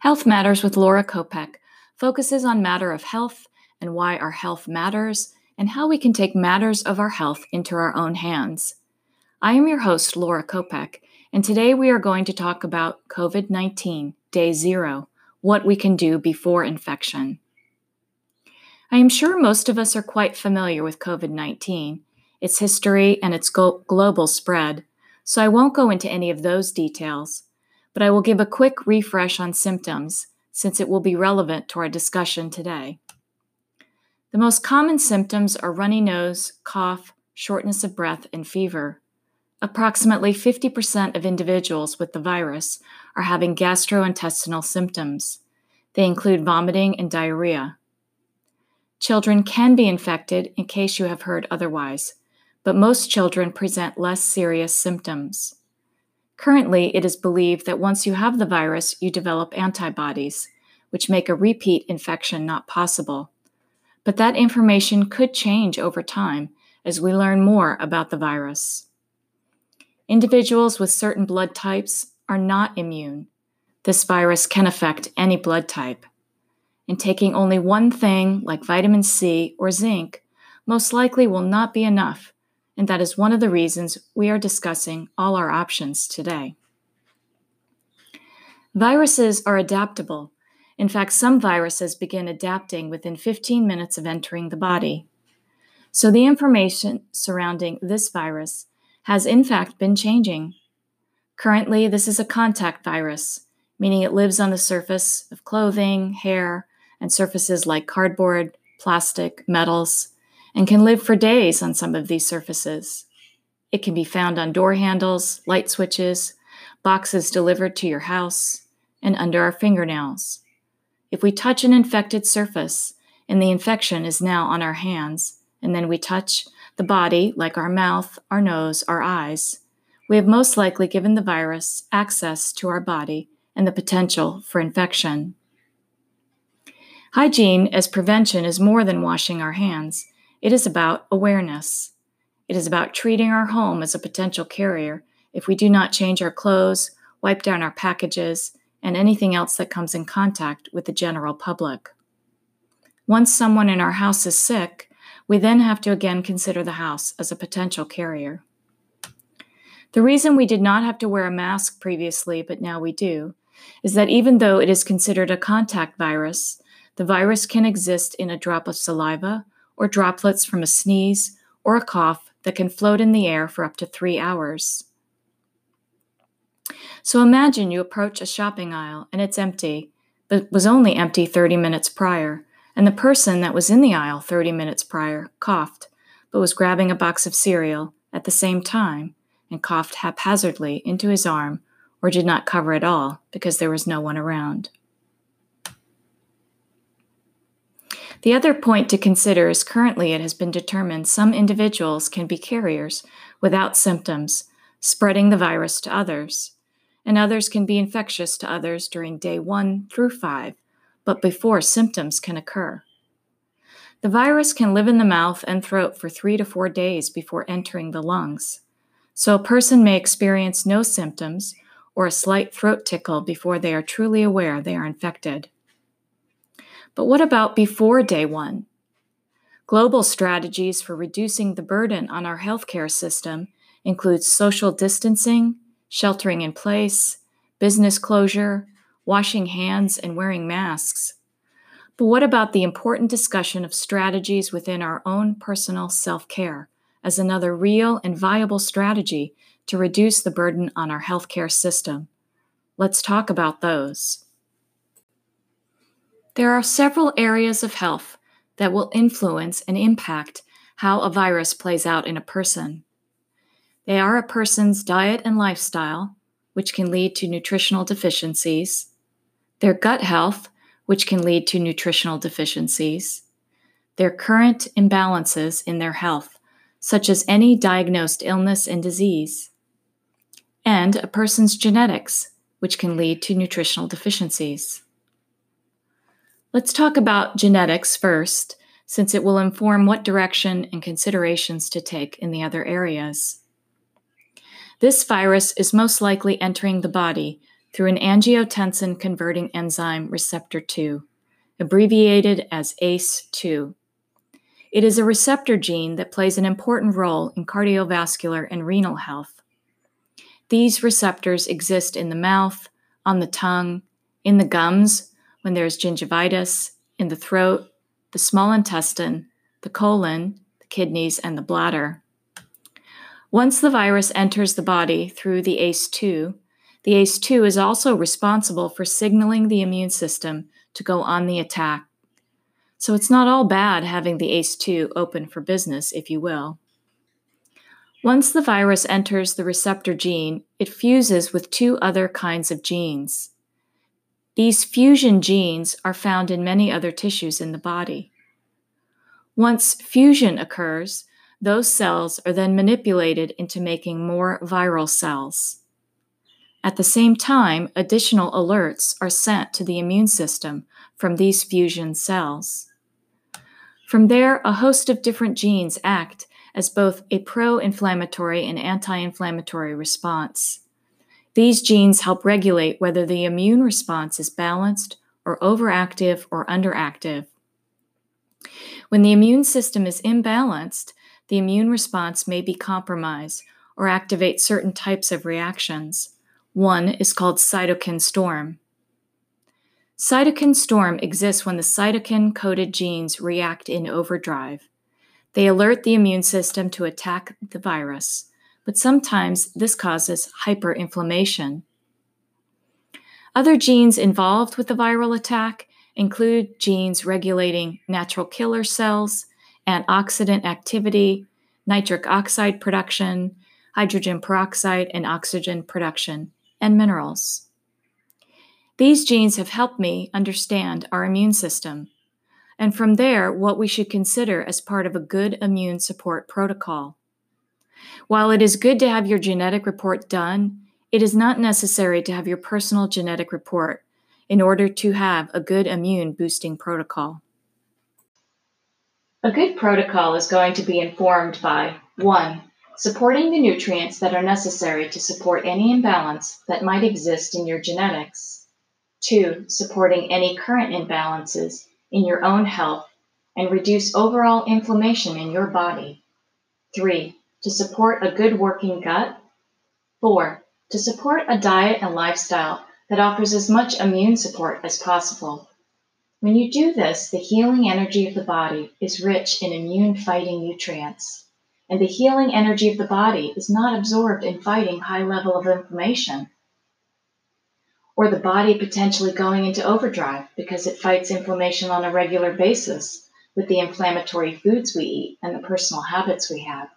Health Matters with Laura Kopec focuses on matter of health and why our health matters and how we can take matters of our health into our own hands. I am your host, Laura Kopec, and today we are going to talk about COVID 19, day zero, what we can do before infection. I am sure most of us are quite familiar with COVID 19, its history, and its global spread, so I won't go into any of those details but I will give a quick refresh on symptoms since it will be relevant to our discussion today. The most common symptoms are runny nose, cough, shortness of breath, and fever. Approximately 50% of individuals with the virus are having gastrointestinal symptoms. They include vomiting and diarrhea. Children can be infected in case you have heard otherwise, but most children present less serious symptoms. Currently, it is believed that once you have the virus, you develop antibodies, which make a repeat infection not possible. But that information could change over time as we learn more about the virus. Individuals with certain blood types are not immune. This virus can affect any blood type. And taking only one thing, like vitamin C or zinc, most likely will not be enough and that is one of the reasons we are discussing all our options today. Viruses are adaptable. In fact, some viruses begin adapting within 15 minutes of entering the body. So the information surrounding this virus has in fact been changing. Currently, this is a contact virus, meaning it lives on the surface of clothing, hair, and surfaces like cardboard, plastic, metals, and can live for days on some of these surfaces. It can be found on door handles, light switches, boxes delivered to your house, and under our fingernails. If we touch an infected surface and the infection is now on our hands, and then we touch the body, like our mouth, our nose, our eyes, we have most likely given the virus access to our body and the potential for infection. Hygiene as prevention is more than washing our hands. It is about awareness. It is about treating our home as a potential carrier if we do not change our clothes, wipe down our packages, and anything else that comes in contact with the general public. Once someone in our house is sick, we then have to again consider the house as a potential carrier. The reason we did not have to wear a mask previously, but now we do, is that even though it is considered a contact virus, the virus can exist in a drop of saliva or droplets from a sneeze or a cough that can float in the air for up to three hours. So imagine you approach a shopping aisle and it's empty, but was only empty 30 minutes prior, and the person that was in the aisle 30 minutes prior coughed, but was grabbing a box of cereal at the same time and coughed haphazardly into his arm or did not cover at all because there was no one around. The other point to consider is currently it has been determined some individuals can be carriers without symptoms, spreading the virus to others, and others can be infectious to others during day one through five, but before symptoms can occur. The virus can live in the mouth and throat for three to four days before entering the lungs. So a person may experience no symptoms or a slight throat tickle before they are truly aware they are infected. But what about before day one? Global strategies for reducing the burden on our healthcare system include social distancing, sheltering in place, business closure, washing hands, and wearing masks. But what about the important discussion of strategies within our own personal self care as another real and viable strategy to reduce the burden on our healthcare system? Let's talk about those. There are several areas of health that will influence and impact how a virus plays out in a person. They are a person's diet and lifestyle, which can lead to nutritional deficiencies, their gut health, which can lead to nutritional deficiencies, their current imbalances in their health, such as any diagnosed illness and disease, and a person's genetics, which can lead to nutritional deficiencies. Let's talk about genetics first, since it will inform what direction and considerations to take in the other areas. This virus is most likely entering the body through an angiotensin converting enzyme receptor 2, abbreviated as ACE2. It is a receptor gene that plays an important role in cardiovascular and renal health. These receptors exist in the mouth, on the tongue, in the gums when there is gingivitis, in the throat, the small intestine, the colon, the kidneys, and the bladder. Once the virus enters the body through the ACE2, the ACE2 is also responsible for signaling the immune system to go on the attack. So it's not all bad having the ACE2 open for business, if you will. Once the virus enters the receptor gene, it fuses with two other kinds of genes. These fusion genes are found in many other tissues in the body. Once fusion occurs, those cells are then manipulated into making more viral cells. At the same time, additional alerts are sent to the immune system from these fusion cells. From there, a host of different genes act as both a pro inflammatory and anti inflammatory response. These genes help regulate whether the immune response is balanced or overactive or underactive. When the immune system is imbalanced, the immune response may be compromised or activate certain types of reactions. One is called cytokine storm. Cytokine storm exists when the cytokine coded genes react in overdrive. They alert the immune system to attack the virus, but sometimes this causes hyperinflammation. Other genes involved with the viral attack include genes regulating natural killer cells, antioxidant activity, nitric oxide production, hydrogen peroxide and oxygen production, and minerals. These genes have helped me understand our immune system, and from there, what we should consider as part of a good immune support protocol. While it is good to have your genetic report done, it is not necessary to have your personal genetic report in order to have a good immune boosting protocol. A good protocol is going to be informed by 1 supporting the nutrients that are necessary to support any imbalance that might exist in your genetics. Two, supporting any current imbalances in your own health and reduce overall inflammation in your body. Three, to support a good working gut. Four, to support a diet and lifestyle that offers as much immune support as possible. When you do this, the healing energy of the body is rich in immune fighting nutrients and the healing energy of the body is not absorbed in fighting high level of inflammation or the body potentially going into overdrive because it fights inflammation on a regular basis with the inflammatory foods we eat and the personal habits we have.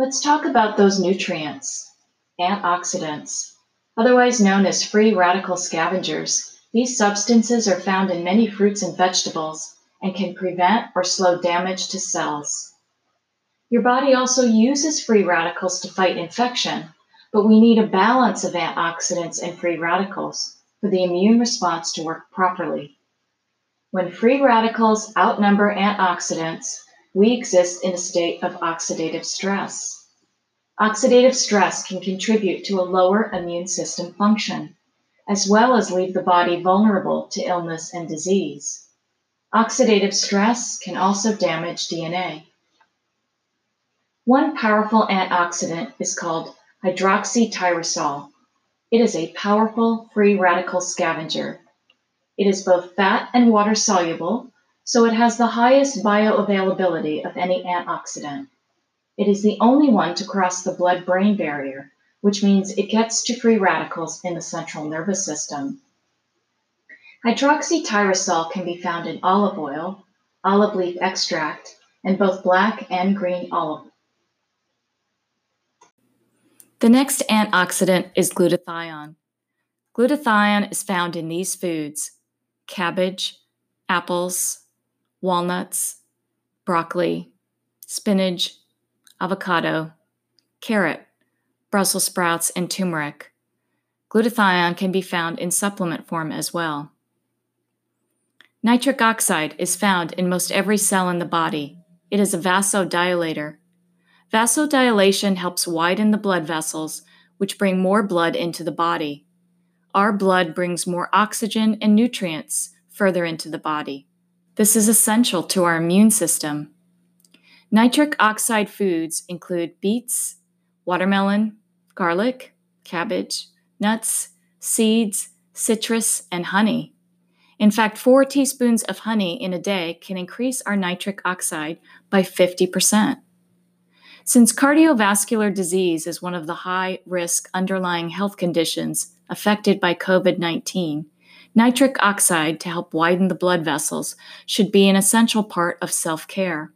Let's talk about those nutrients, antioxidants, otherwise known as free radical scavengers. These substances are found in many fruits and vegetables and can prevent or slow damage to cells. Your body also uses free radicals to fight infection, but we need a balance of antioxidants and free radicals for the immune response to work properly. When free radicals outnumber antioxidants, we exist in a state of oxidative stress. Oxidative stress can contribute to a lower immune system function, as well as leave the body vulnerable to illness and disease. Oxidative stress can also damage DNA. One powerful antioxidant is called hydroxytyrosol. It is a powerful free radical scavenger. It is both fat and water soluble, so it has the highest bioavailability of any antioxidant. It is the only one to cross the blood brain barrier, which means it gets to free radicals in the central nervous system. Hydroxytyrosol can be found in olive oil, olive leaf extract, and both black and green olive the next antioxidant is glutathione. Glutathione is found in these foods cabbage, apples, walnuts, broccoli, spinach, avocado, carrot, Brussels sprouts, and turmeric. Glutathione can be found in supplement form as well. Nitric oxide is found in most every cell in the body. It is a vasodilator Vasodilation helps widen the blood vessels, which bring more blood into the body. our blood brings more oxygen and nutrients further into the body. This is essential to our immune system. Nitric oxide foods include beets, watermelon, garlic, cabbage, nuts, seeds, citrus, and honey. In fact, four teaspoons of honey in a day can increase our nitric oxide by 50%. Since cardiovascular disease is one of the high risk underlying health conditions affected by COVID 19, nitric oxide to help widen the blood vessels should be an essential part of self care.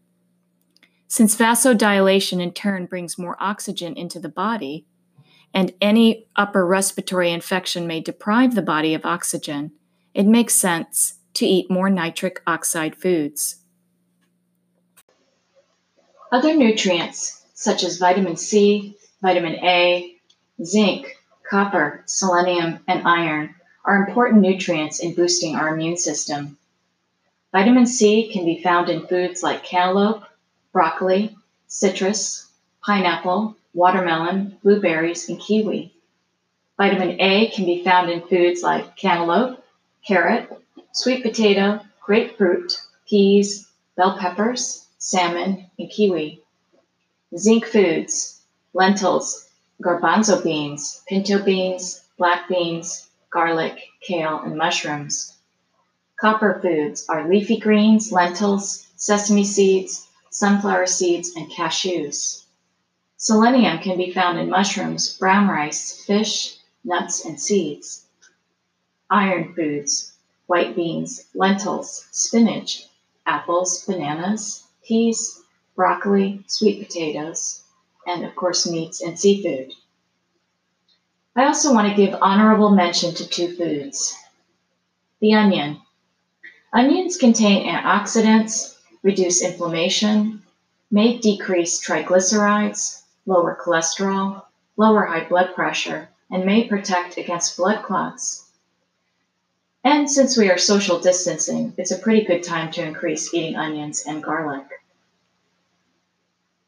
Since vasodilation in turn brings more oxygen into the body, and any upper respiratory infection may deprive the body of oxygen, it makes sense to eat more nitric oxide foods. Other nutrients, such as vitamin C, vitamin A, zinc, copper, selenium, and iron, are important nutrients in boosting our immune system. Vitamin C can be found in foods like cantaloupe, broccoli, citrus, pineapple, watermelon, blueberries, and kiwi. Vitamin A can be found in foods like cantaloupe, carrot, sweet potato, grapefruit, peas, bell peppers, salmon, and kiwi. Zinc foods, lentils, garbanzo beans, pinto beans, black beans, garlic, kale, and mushrooms. Copper foods are leafy greens, lentils, sesame seeds, sunflower seeds, and cashews. Selenium can be found in mushrooms, brown rice, fish, nuts, and seeds. Iron foods, white beans, lentils, spinach, apples, bananas, peas, broccoli, sweet potatoes, and of course, meats and seafood. I also want to give honorable mention to two foods. The onion. Onions contain antioxidants, reduce inflammation, may decrease triglycerides, lower cholesterol, lower high blood pressure, and may protect against blood clots. And since we are social distancing, it's a pretty good time to increase eating onions and garlic.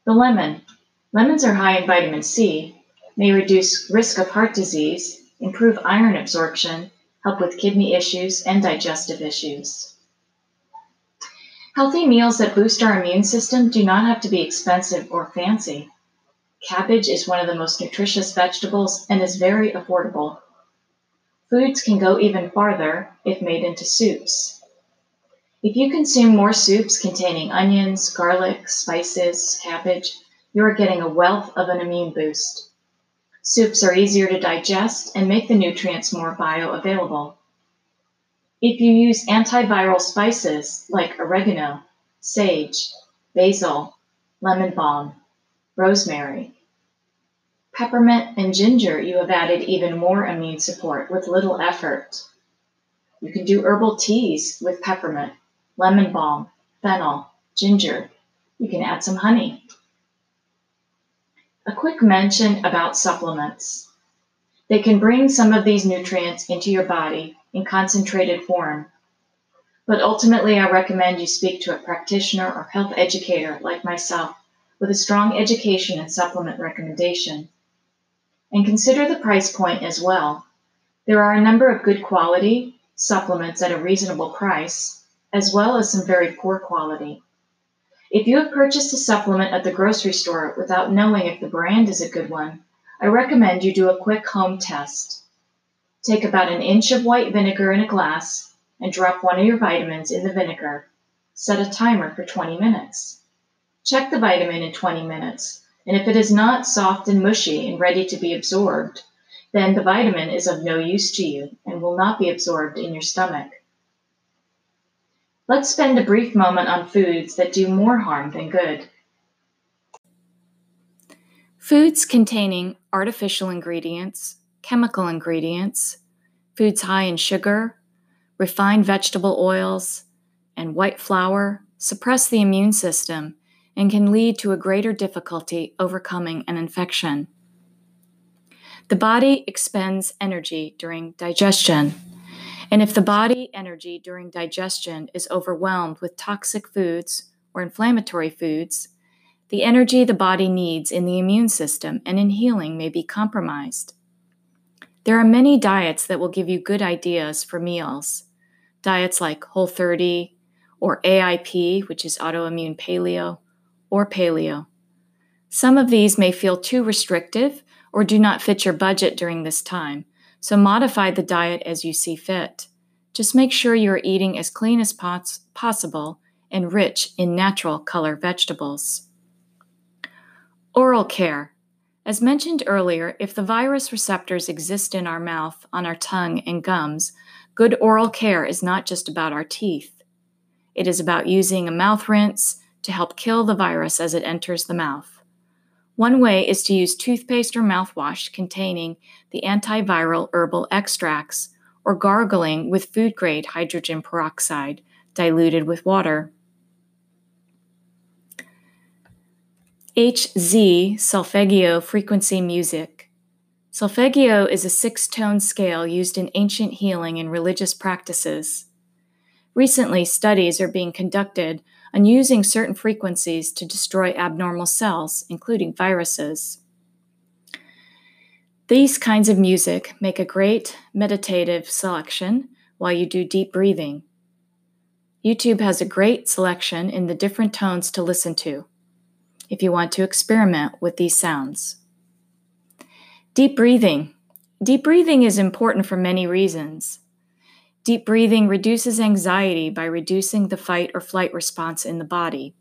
The lemon. Lemons are high in vitamin C, may reduce risk of heart disease, improve iron absorption, help with kidney issues and digestive issues. Healthy meals that boost our immune system do not have to be expensive or fancy. Cabbage is one of the most nutritious vegetables and is very affordable. Foods can go even farther if made into soups. If you consume more soups containing onions, garlic, spices, cabbage, you are getting a wealth of an immune boost. Soups are easier to digest and make the nutrients more bioavailable. If you use antiviral spices like oregano, sage, basil, lemon balm, rosemary, peppermint, and ginger, you have added even more immune support with little effort. You can do herbal teas with peppermint, lemon balm, fennel, ginger. You can add some honey. A quick mention about supplements. They can bring some of these nutrients into your body in concentrated form. But ultimately, I recommend you speak to a practitioner or health educator like myself with a strong education and supplement recommendation. And consider the price point as well. There are a number of good quality supplements at a reasonable price, as well as some very poor quality. If you have purchased a supplement at the grocery store without knowing if the brand is a good one, I recommend you do a quick home test. Take about an inch of white vinegar in a glass and drop one of your vitamins in the vinegar. Set a timer for 20 minutes. Check the vitamin in 20 minutes and if it is not soft and mushy and ready to be absorbed, then the vitamin is of no use to you and will not be absorbed in your stomach. Let's spend a brief moment on foods that do more harm than good. Foods containing artificial ingredients, chemical ingredients, foods high in sugar, refined vegetable oils, and white flour suppress the immune system and can lead to a greater difficulty overcoming an infection. The body expends energy during digestion. And if the body energy during digestion is overwhelmed with toxic foods or inflammatory foods, the energy the body needs in the immune system and in healing may be compromised. There are many diets that will give you good ideas for meals. Diets like Whole 30 or AIP, which is autoimmune paleo, or paleo. Some of these may feel too restrictive or do not fit your budget during this time, so modify the diet as you see fit. Just make sure you are eating as clean as pos- possible and rich in natural color vegetables. Oral care. As mentioned earlier, if the virus receptors exist in our mouth, on our tongue, and gums, good oral care is not just about our teeth. It is about using a mouth rinse to help kill the virus as it enters the mouth. One way is to use toothpaste or mouthwash containing the antiviral herbal extracts or gargling with food grade hydrogen peroxide diluted with water. HZ Solfeggio Frequency Music. Solfeggio is a six tone scale used in ancient healing and religious practices. Recently, studies are being conducted on using certain frequencies to destroy abnormal cells, including viruses. These kinds of music make a great meditative selection while you do deep breathing. YouTube has a great selection in the different tones to listen to if you want to experiment with these sounds. Deep breathing. Deep breathing is important for many reasons. Deep breathing reduces anxiety by reducing the fight or flight response in the body.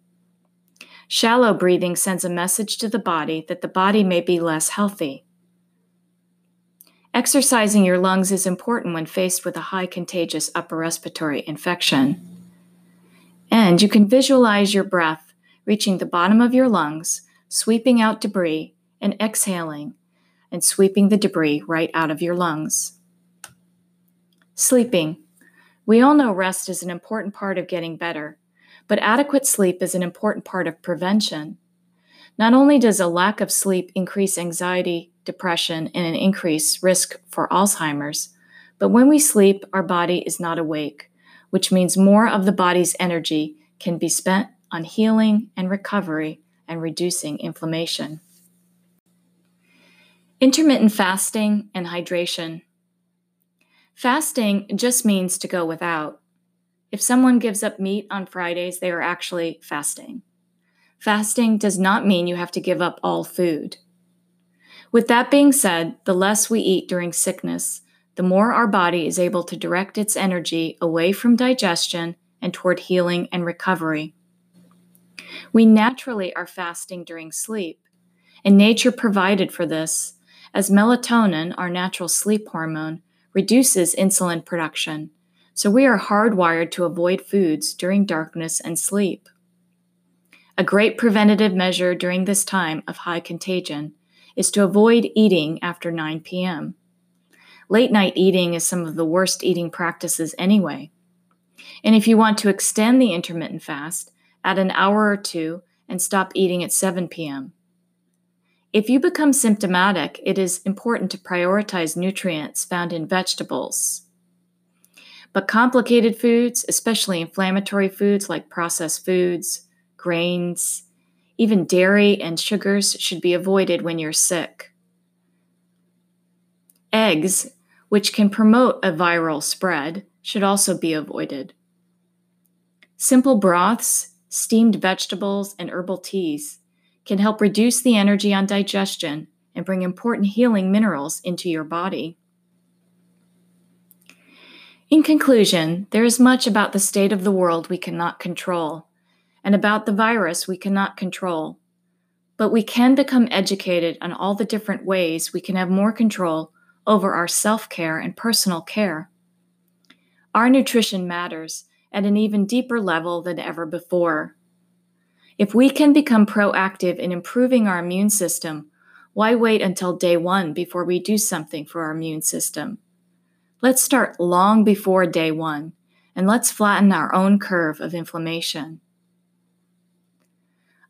Shallow breathing sends a message to the body that the body may be less healthy. Exercising your lungs is important when faced with a high contagious upper respiratory infection. And you can visualize your breath reaching the bottom of your lungs, sweeping out debris, and exhaling and sweeping the debris right out of your lungs. Sleeping. We all know rest is an important part of getting better, but adequate sleep is an important part of prevention. Not only does a lack of sleep increase anxiety, depression, and an increased risk for Alzheimer's, but when we sleep, our body is not awake, which means more of the body's energy can be spent on healing and recovery and reducing inflammation. Intermittent fasting and hydration. Fasting just means to go without. If someone gives up meat on Fridays, they are actually fasting. Fasting does not mean you have to give up all food. With that being said, the less we eat during sickness, the more our body is able to direct its energy away from digestion and toward healing and recovery. We naturally are fasting during sleep, and nature provided for this, as melatonin, our natural sleep hormone, reduces insulin production, so we are hardwired to avoid foods during darkness and sleep. A great preventative measure during this time of high contagion is to avoid eating after 9 p.m. Late night eating is some of the worst eating practices anyway. And if you want to extend the intermittent fast, add an hour or two, and stop eating at 7 p.m. If you become symptomatic, it is important to prioritize nutrients found in vegetables. But complicated foods, especially inflammatory foods like processed foods, grains, even dairy and sugars, should be avoided when you're sick. Eggs, which can promote a viral spread, should also be avoided. Simple broths steamed vegetables, and herbal teas can help reduce the energy on digestion and bring important healing minerals into your body. In conclusion, there is much about the state of the world we cannot control, and about the virus we cannot control. But we can become educated on all the different ways we can have more control over our self care and personal care. Our nutrition matters, at an even deeper level than ever before. If we can become proactive in improving our immune system, why wait until day one before we do something for our immune system? Let's start long before day one, and let's flatten our own curve of inflammation.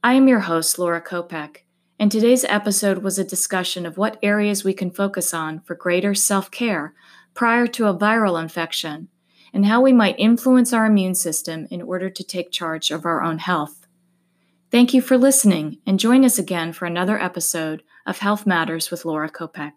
I am your host, Laura Kopec, and today's episode was a discussion of what areas we can focus on for greater self care prior to a viral infection and how we might influence our immune system in order to take charge of our own health. Thank you for listening, and join us again for another episode of Health Matters with Laura Kopec.